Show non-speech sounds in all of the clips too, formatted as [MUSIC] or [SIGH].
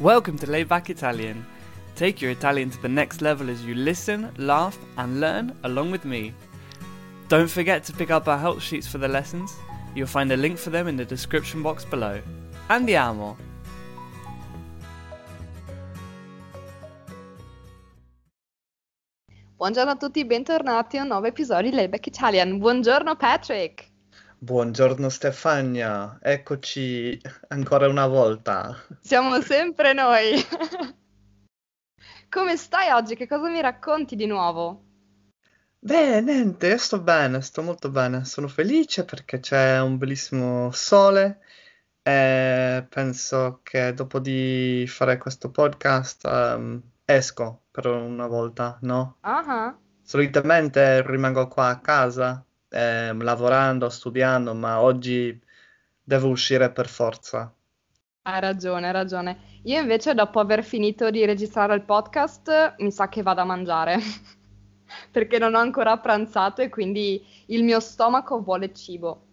Welcome to Layback Italian. Take your Italian to the next level as you listen, laugh, and learn along with me. Don't forget to pick up our help sheets for the lessons. You'll find a link for them in the description box below. Andiamo! Buongiorno a tutti, bentornati a un nuovo episodio di Layback Italian. Buongiorno Patrick! Buongiorno Stefania, eccoci ancora una volta. Siamo sempre noi! Come stai oggi? Che cosa mi racconti di nuovo? Beh, niente, sto bene, sto molto bene. Sono felice perché c'è un bellissimo sole e penso che dopo di fare questo podcast ehm, esco per una volta, no? Ah, Solitamente rimango qua a casa ehm, lavorando, studiando, ma oggi devo uscire per forza. hai ragione, hai ragione. Io invece dopo aver finito di registrare il podcast mi sa che vado a mangiare. [LAUGHS] Perché non ho ancora pranzato e quindi il mio stomaco vuole cibo.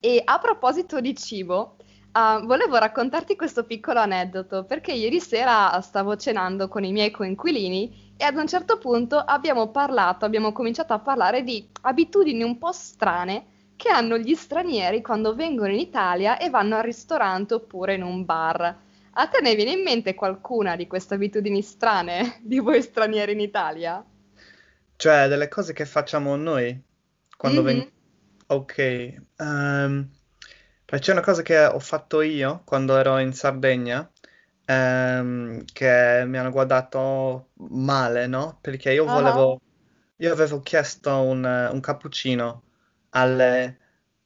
E a proposito di cibo, ah, volevo raccontarti questo piccolo aneddoto, perché ieri sera stavo cenando con i miei coinquilini e ad un certo punto abbiamo parlato, abbiamo cominciato a parlare di abitudini un po' strane che hanno gli stranieri quando vengono in Italia e vanno al ristorante oppure in un bar. A te ne viene in mente qualcuna di queste abitudini strane di voi stranieri in Italia? Cioè, delle cose che facciamo noi quando Mhm. veng- Ok, ehm, c'è una cosa che ho fatto io quando ero in Sardegna, ehm, che mi hanno guardato male, no? Perché io Ah. volevo, io avevo chiesto un, un cappuccino alle,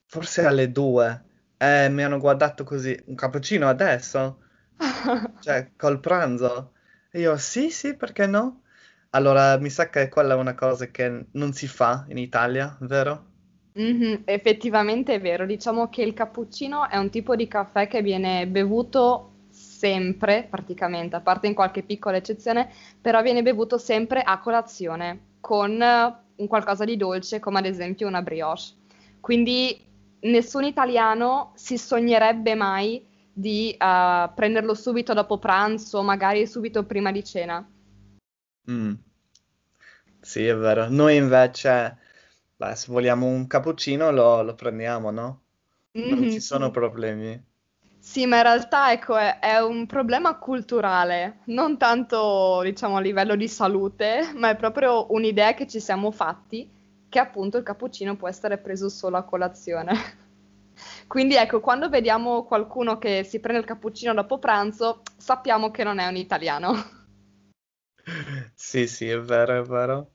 forse alle due, e mi hanno guardato così, un cappuccino adesso? [LAUGHS] Cioè, col pranzo? E io, sì, sì, perché no? Allora, mi sa che quella è una cosa che non si fa in Italia, vero? Mhm, effettivamente è vero, diciamo che il cappuccino è un tipo di caffè che viene bevuto sempre, praticamente, a parte in qualche piccola eccezione, però viene bevuto sempre a colazione con un qualcosa di dolce, come ad esempio una brioche. Quindi nessun italiano si sognerebbe mai di eh, prenderlo subito dopo pranzo, magari subito prima di cena. Mm, sì, è vero. Noi invece, beh, se vogliamo un cappuccino lo, lo prendiamo, no? Non Mhm, ci sono sì. problemi. Sì, ma in realtà ecco, è, è un problema culturale, non tanto diciamo a livello di salute, ma è proprio un'idea che ci siamo fatti che appunto il cappuccino può essere preso solo a colazione. [LAUGHS] Quindi ecco, quando vediamo qualcuno che si prende il cappuccino dopo pranzo, sappiamo che non è un italiano. [LAUGHS] Sì, sì, è vero, è vero.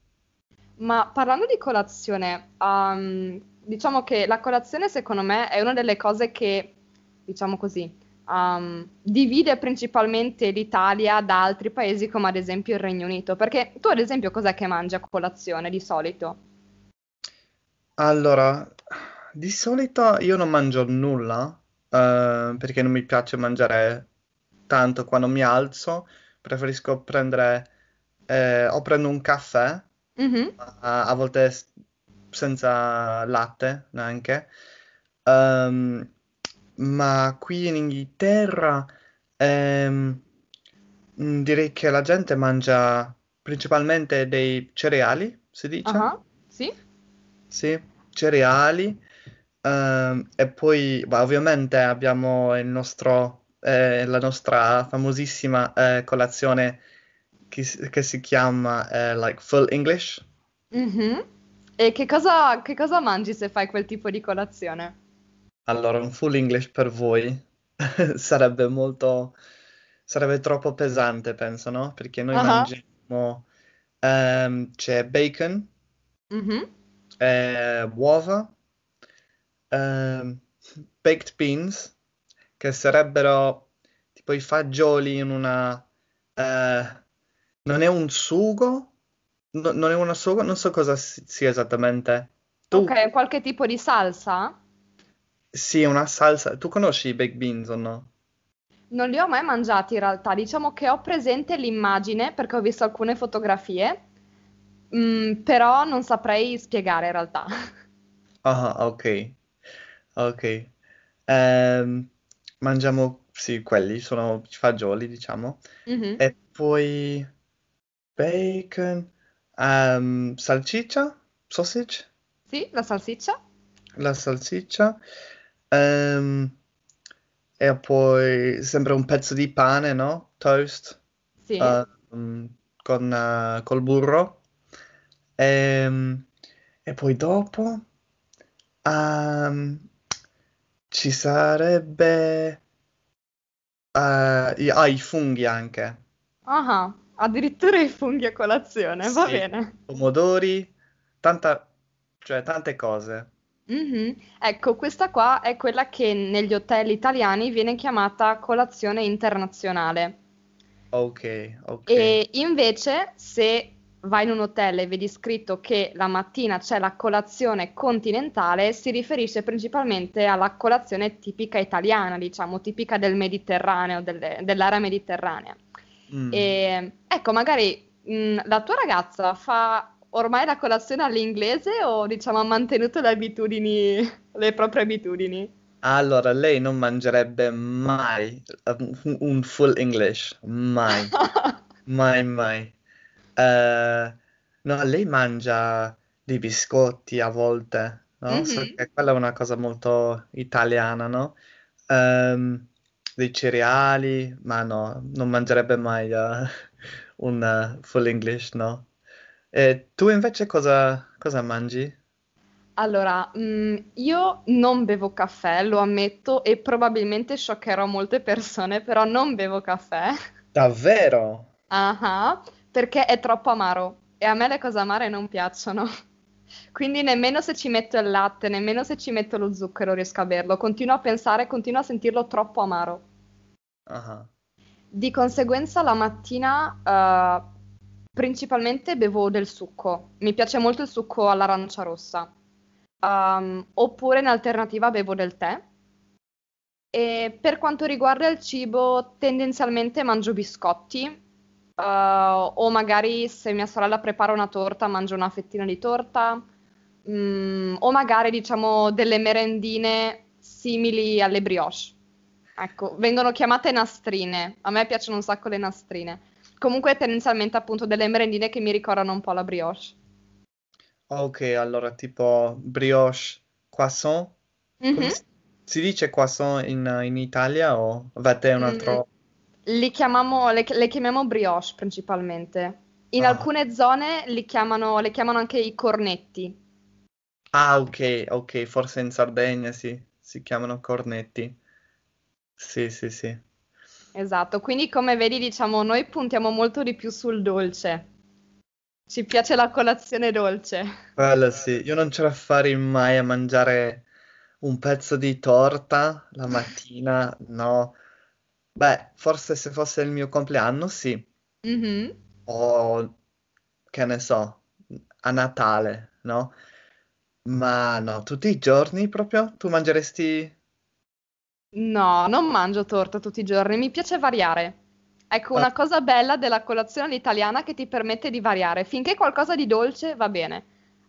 Ma parlando di colazione, um, diciamo che la colazione secondo me è una delle cose che, diciamo così, um, divide principalmente l'Italia da altri paesi come ad esempio il Regno Unito. Perché tu ad esempio cos'è che mangi a colazione di solito? Allora, di solito io non mangio nulla, eh, perché non mi piace mangiare tanto quando mi alzo, preferisco prendere, eh, o prendo un caffè, Mhm. a, a volte senza latte neanche, Ehm, ma qui in Inghilterra ehm, mm, direi che la gente mangia principalmente dei cereali, si dice? Ah, sì? Sì, cereali. Ehm, e poi, beh, ovviamente abbiamo il nostro, eh, la nostra famosissima eh, colazione che, si che si chiama eh, like full English. Mhm. E che cosa, che cosa mangi se fai quel tipo di colazione? Allora, un full English per voi [LAUGHS] sarebbe molto, sarebbe troppo pesante, penso, no? Perché noi Ah, mangiamo, ehm, c'è bacon, mhm. eh, uova, ehm, baked beans, che sarebbero tipo i fagioli in una... eh, non è un sugo? No- non è un sugo? Non so cosa si- sia esattamente. Tu, Ok, qualche tipo di salsa? sì, una salsa. Tu conosci i baked beans o no? Non li ho mai mangiati in realtà, diciamo che ho presente l'immagine perché ho visto alcune fotografie, mm, però non saprei spiegare in realtà. Ah, ok. Ok. Ehm, mangiamo sì, quelli sono fagioli, diciamo. Mhm. E poi bacon, ehm, salsiccia, sausage, Sì, la salsiccia? la salsiccia, ehm, e poi sempre un pezzo di pane, no? Toast, Sì. ehm, con, eh, col burro. Ehm, e poi dopo ehm, ci sarebbe eh, i, ah, i funghi anche. Ah, addirittura i funghi a colazione, va Sì, bene. pomodori, tanta, cioè tante cose. Mhm. Ecco, questa qua è quella che negli hotel italiani viene chiamata colazione internazionale. Ok, ok. E invece, se vai in un hotel e vedi scritto che la mattina c'è la colazione continentale, si riferisce principalmente alla colazione tipica italiana, diciamo, tipica del Mediterraneo, delle- dell'area mediterranea. Mm. E ecco, magari mh, la tua ragazza fa ormai la colazione all'inglese o diciamo ha mantenuto le abitudini, le proprie abitudini? Allora, lei non mangerebbe mai un un full English, mai, [LAUGHS] mai, mai. Eh, no, lei mangia dei biscotti a volte, no? So Mhm. che quella è una cosa molto italiana, no? Ehm, dei cereali, ma no, non mangerebbe mai eh, [LAUGHS] un eh, full English, no? E tu invece cosa, cosa mangi? Allora, mm, io non bevo caffè, lo ammetto, e probabilmente scioccherò molte persone, però non bevo caffè. [LAUGHS] Davvero? Ah, perché è troppo amaro e a me le cose amare non piacciono. [LAUGHS] Quindi nemmeno se ci metto il latte, nemmeno se ci metto lo zucchero riesco a berlo. Continuo a pensare, continuo a sentirlo troppo amaro. Ah, Di conseguenza la mattina eh, principalmente bevo del succo. Mi piace molto il succo all'arancia rossa. Um, oppure in alternativa bevo del tè. E per quanto riguarda il cibo, tendenzialmente mangio biscotti, eh, o magari se mia sorella prepara una torta, mangio una fettina di torta, mm, o magari diciamo delle merendine simili alle brioche. Ecco, vengono chiamate nastrine. A me piacciono un sacco le nastrine. Comunque, tendenzialmente, appunto, delle merendine che mi ricordano un po' la brioche. Ok, allora tipo brioche, croissant? Mhm. si, si dice croissant in, in Italia o avete un Mm, altro... li chiamiamo, le, le chiamiamo brioche principalmente. In Ah, alcune zone li chiamano, le chiamano anche i cornetti. Ah, ok, ok, forse in Sardegna si, si chiamano cornetti. Sì, sì, sì. Esatto, quindi come vedi, diciamo, noi puntiamo molto di più sul dolce. Ci piace la colazione dolce. Quello sì, io non ce la farei mai a mangiare un pezzo di torta la mattina, no. Beh, forse se fosse il mio compleanno, sì. Mhm. O che ne so, a Natale, no? Ma no, tutti i giorni proprio? Tu mangeresti... No, non mangio torta tutti i giorni, mi piace variare. Ecco, Ah, una cosa bella della colazione all'italiana che ti permette di variare. Finché qualcosa di dolce va bene.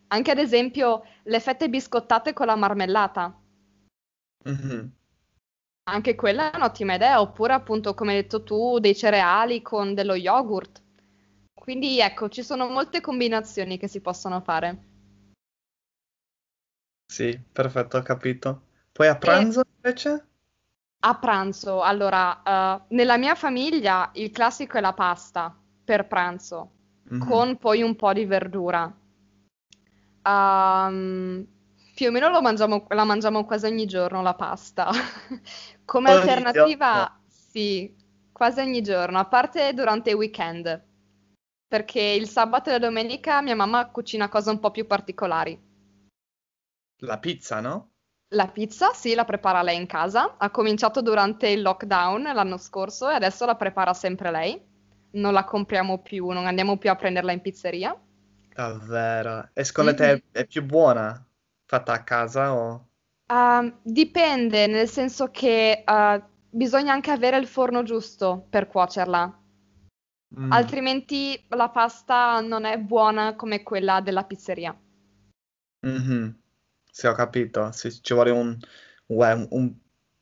Anche ad esempio le fette biscottate con la marmellata. mhm. Anche quella è un'ottima idea. Oppure, appunto, come hai detto tu, dei cereali con dello yogurt. Quindi, ecco, ci sono molte combinazioni che si possono fare. Sì, perfetto, ho capito. Poi a E pranzo invece? A pranzo, allora, eh, nella mia famiglia il classico è la pasta per pranzo, Mhm. con poi un po' di verdura. Ehm, più o meno lo mangiamo- la mangiamo quasi ogni giorno la pasta. [LAUGHS] Come Ogni giorno. alternativa, sì, quasi ogni giorno, a parte durante i weekend, perché il sabato e la domenica mia mamma cucina cose un po' più particolari. La pizza, no? La pizza, sì, la prepara lei in casa. Ha cominciato durante il lockdown l'anno scorso e adesso la prepara sempre lei. Non la compriamo più, non andiamo più a prenderla in pizzeria. Davvero. E secondo Mhm. te è più buona fatta a casa o... Ah, dipende, nel senso che ah, bisogna anche avere il forno giusto per cuocerla, Mm. altrimenti la pasta non è buona come quella della pizzeria. Mhm. Sì, ho capito. Sì, ci vuole un, un- un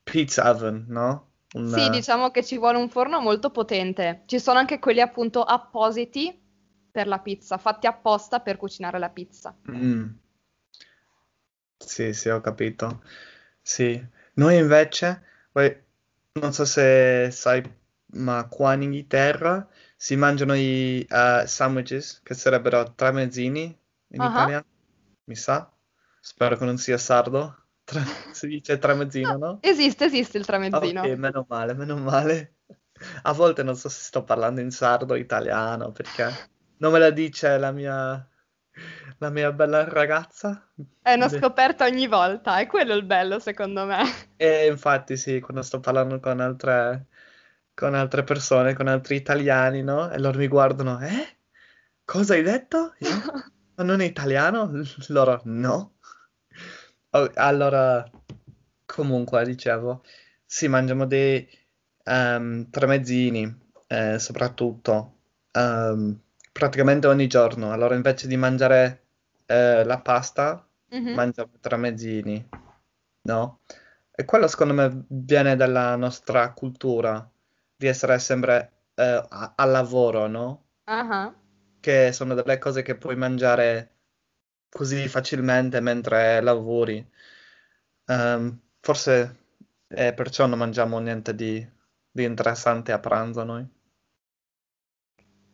pizza oven, no? Un, Sì, diciamo che ci vuole un forno molto potente. Ci sono anche quelli appunto appositi per la pizza, fatti apposta per cucinare la pizza. mm, sì, sì, ho capito. Sì. Noi invece, non so se sai, ma qua in Inghilterra si mangiano i eh, sandwiches, che sarebbero tramezzini in Ah, italiano, mi sa. Spero che non sia sardo. Tra- si dice tramezzino, no? Esiste, esiste il Ok, tramezzino. meno male, meno male. A volte non so se sto parlando in sardo o italiano, perché non me la dice la mia, la mia bella ragazza. È una scoperta ogni volta, è quello il bello secondo me. E infatti sì, quando sto parlando con altre, con altre persone, con altri italiani, no? E loro mi guardano, eh? Cosa hai detto? Io? Ma non è italiano? Loro, no. Oh, allora, comunque, dicevo, sì, mangiamo dei ehm, tramezzini, eh, soprattutto, ehm, praticamente ogni giorno. Allora, invece di mangiare eh, la pasta, Mhm. mangiamo tramezzini, no? E quello secondo me viene dalla nostra cultura di essere sempre eh, a- al lavoro, no? Ah, Che sono delle cose che puoi mangiare così facilmente mentre lavori. Ehm, forse è perciò non mangiamo niente di, di interessante a pranzo noi.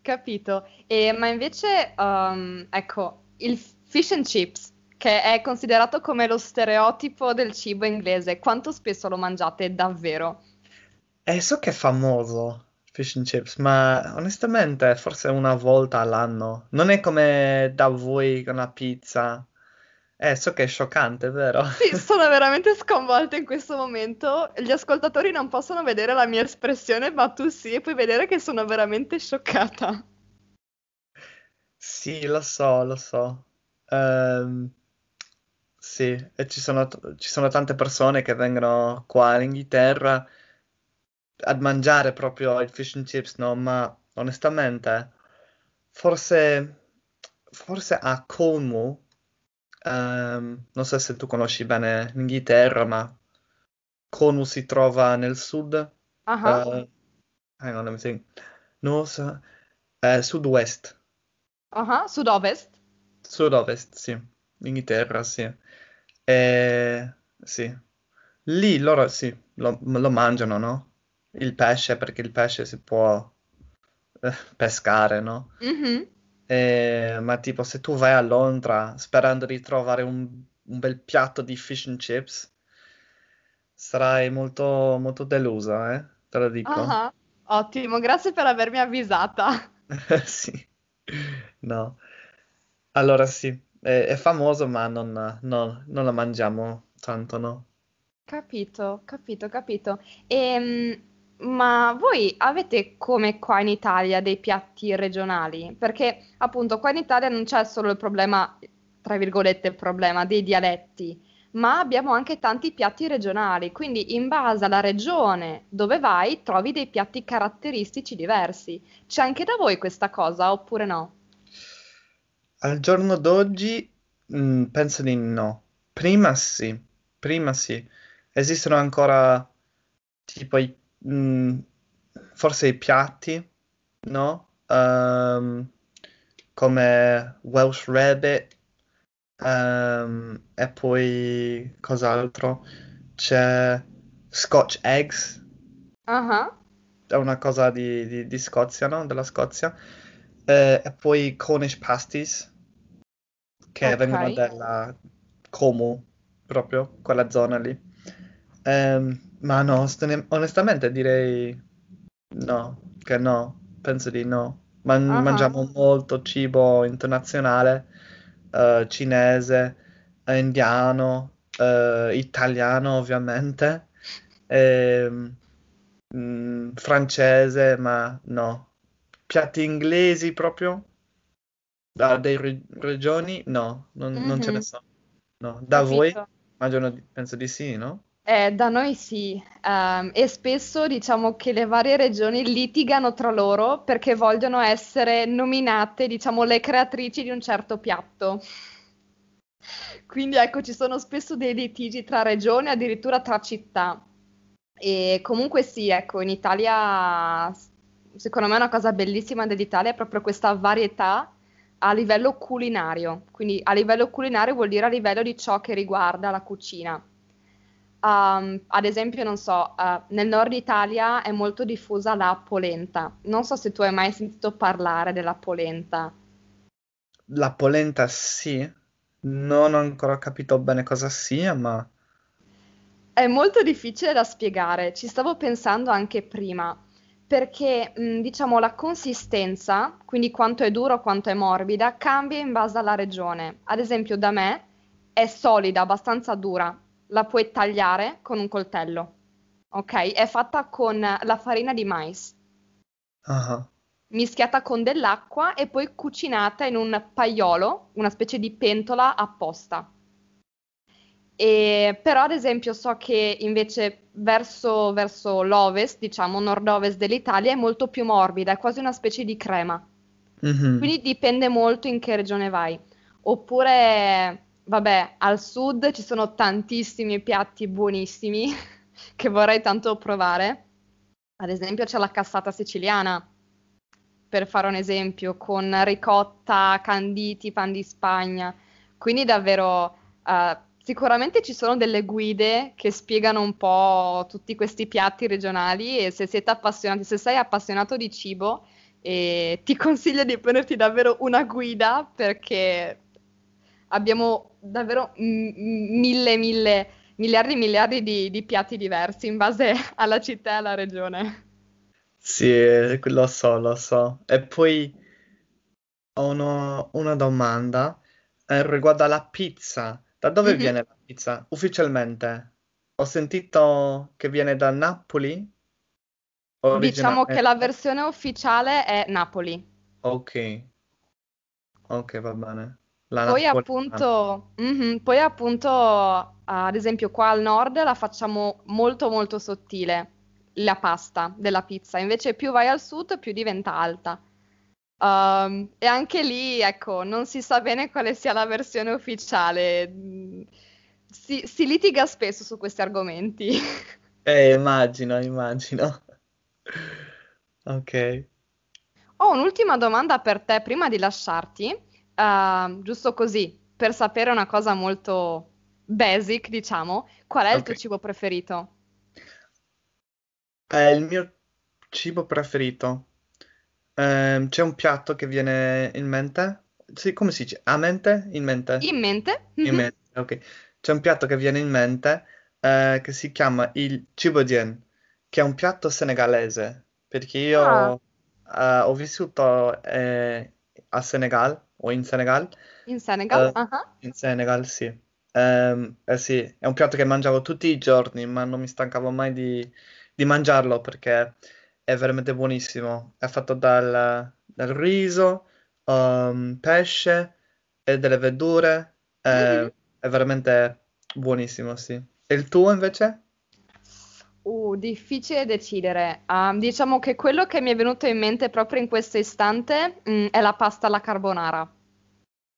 Capito. E, ma invece, um, ecco, il fish and chips, che è considerato come lo stereotipo del cibo inglese, quanto spesso lo mangiate davvero? E so che è famoso fish and chips, ma onestamente forse una volta all'anno. Non è come da voi con la pizza. Eh, so che è scioccante, vero? [LAUGHS] Sì, sono veramente sconvolta in questo momento. Gli ascoltatori non possono vedere la mia espressione, ma tu sì, e puoi vedere che sono veramente scioccata. Sì, lo so, lo so. Ehm, sì, e ci sono, ci sono tante persone che vengono qua in Inghilterra a mangiare proprio il fish and chips, no? Ma onestamente, forse, forse a Cornwall, ehm, non so se tu conosci bene l'Inghilterra, ma Cornwall si trova nel sud, Ah, eh, hang on, let me think. North, eh, sud-west. ah, sud-ovest? Sud-ovest, sì, Inghilterra, sì. E, sì. Lì loro sì, lo, lo mangiano, no? Il pesce, perché il pesce si può eh, pescare, no? Mhm. E- ma tipo, se tu vai a Londra sperando di trovare un, un bel piatto di fish and chips, sarai molto, molto delusa, eh? Te lo dico. Ah, ottimo, grazie per avermi avvisata. [LAUGHS] Sì. No. Allora sì, è, è famoso, ma non, non- non lo mangiamo tanto, no? Capito, capito, capito. Ehm, ma voi avete come qua in Italia dei piatti regionali? Perché appunto qua in Italia non c'è solo il problema, tra virgolette, il problema dei dialetti, ma abbiamo anche tanti piatti regionali, quindi in base alla regione dove vai trovi dei piatti caratteristici diversi. C'è anche da voi questa cosa oppure no? Al giorno d'oggi mm, penso di no. Prima sì, prima sì. Esistono ancora tipo i, mm, forse i piatti, no? Ehm, come Welsh Rabbit ehm, e poi cos'altro? C'è Scotch Eggs, Ah, è una cosa di, di- di Scozia, no? Della Scozia. Eh, e poi Cornish Pasties, che vengono ok. dalla Como, proprio, quella zona lì. Ehm, ma no, onestamente direi no, che no, penso di no. Man- Ah. mangiamo molto cibo internazionale, eh, cinese, eh, indiano, eh, italiano ovviamente, ehm, mm, francese, ma no. Piatti inglesi proprio? Da dei re- regioni? No, non, non ce ne Mhm. sono. No. Da voi? Capito. Immagino di- penso di sì, no? Eh, da noi sì, ehm, e spesso diciamo che le varie regioni litigano tra loro perché vogliono essere nominate, diciamo, le creatrici di un certo piatto. Quindi ecco, ci sono spesso dei litigi tra regioni, addirittura tra città. E comunque sì, ecco, in Italia secondo me una cosa bellissima dell'Italia è proprio questa varietà a livello culinario. Quindi a livello culinario vuol dire a livello di ciò che riguarda la cucina. Um, ad esempio, non so, uh, nel nord Italia è molto diffusa la polenta. Non so se tu hai mai sentito parlare della polenta. La polenta sì, non ho ancora capito bene cosa sia, ma... È molto difficile da spiegare, ci stavo pensando anche prima, perché mh, diciamo la consistenza, quindi quanto è duro, quanto è morbida, cambia in base alla regione. Ad esempio, da me è solida, abbastanza dura, la puoi tagliare con un coltello. Ok? È fatta con la farina di mais. Ah, mischiata con dell'acqua e poi cucinata in un paiolo, una specie di pentola apposta. E, però, ad esempio, so che invece verso, verso l'ovest, diciamo nord-ovest dell'Italia, è molto più morbida, è quasi una specie di crema. mhm. Quindi dipende molto in che regione vai. Oppure, vabbè, al sud ci sono tantissimi piatti buonissimi [LAUGHS] che vorrei tanto provare. Ad esempio, c'è la cassata siciliana, per fare un esempio, con ricotta, canditi, pan di Spagna. Quindi davvero, eh, sicuramente ci sono delle guide che spiegano un po' tutti questi piatti regionali e se siete appassionati, se sei appassionato di cibo, eh, ti [LAUGHS] consiglio di prenderti davvero una guida perché abbiamo davvero mille, mille, miliardi e miliardi di, di piatti diversi in base [LAUGHS] alla città e alla regione. Sì, eh, lo so, lo so. E poi ho uno- una domanda eh, riguardo alla pizza. Da dove Mhm. viene la pizza? Ufficialmente? Ho sentito che viene da Napoli Diciamo che la originalmente. versione ufficiale è Napoli. Ok, ok, va bene. Poi appunto, mhm, poi appunto, ad esempio qua al nord la facciamo molto molto sottile, la pasta della pizza, invece più vai al sud più diventa alta. Um, e anche lì, ecco, non si sa bene quale sia la versione ufficiale. Si, si litiga spesso su questi argomenti. [LAUGHS] Eh, immagino, immagino. [LAUGHS] Ok. Ho un'ultima domanda per te prima di lasciarti, eh, giusto così, per sapere una cosa molto basic, diciamo. Qual è il tuo cibo preferito? È il mio cibo preferito. Ehm, c'è un piatto che viene in mente? Sì, come si dice? A mente? In mente? In mente? In Mhm. mente, ok. C'è un piatto che viene in mente eh, che si chiama il Djiboujen, che è un piatto senegalese, perché Ah, io eh, ho vissuto eh, a Senegal, o in Senegal, in Senegal? eh, Ah, in Senegal, sì. Ehm, eh sì, è un piatto che mangiavo tutti i giorni, ma non mi stancavo mai di, di mangiarlo perché è veramente buonissimo. È fatto dal, dal riso, um, pesce e delle verdure. mhm. eh, è veramente buonissimo, sì. E il tuo invece? Uh, difficile decidere. Ah, diciamo che quello che mi è venuto in mente proprio in questo istante, mm, è la pasta alla carbonara,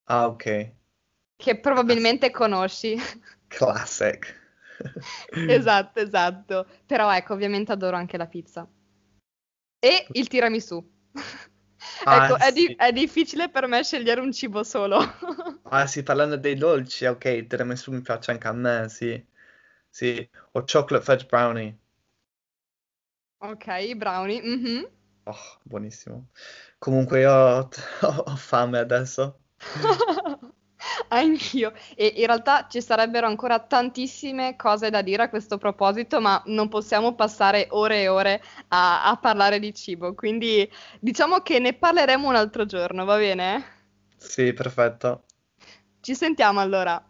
Ah, ok. che probabilmente conosci. [LAUGHS] Classic. [LAUGHS] Esatto, esatto. Però ecco, ovviamente adoro anche la pizza. E il tiramisù. [LAUGHS] Ecco, Ah, è, di- sì. è difficile per me scegliere un cibo solo. Ah, sì, parlando dei dolci, ok, il tiramisù mi piace anche a me, sì. Sì, o chocolate fudge brownie. Ok, brownie. mhm. Oh, buonissimo. Comunque io ho, [LAUGHS] ho fame adesso. [LAUGHS] Anch'io. E in realtà ci sarebbero ancora tantissime cose da dire a questo proposito, ma non possiamo passare ore e ore a, a parlare di cibo. Quindi diciamo che ne parleremo un altro giorno, va bene? Sì, perfetto. Ci sentiamo allora.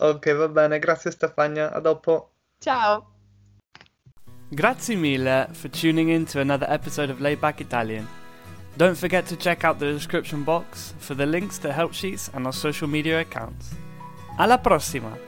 Ok, va bene, grazie Stefania, a dopo. Ciao. Grazie mille for tuning in to another episode of Layback Italian. Don't forget to check out the description box for the links to help sheets and our social media accounts. Alla prossima!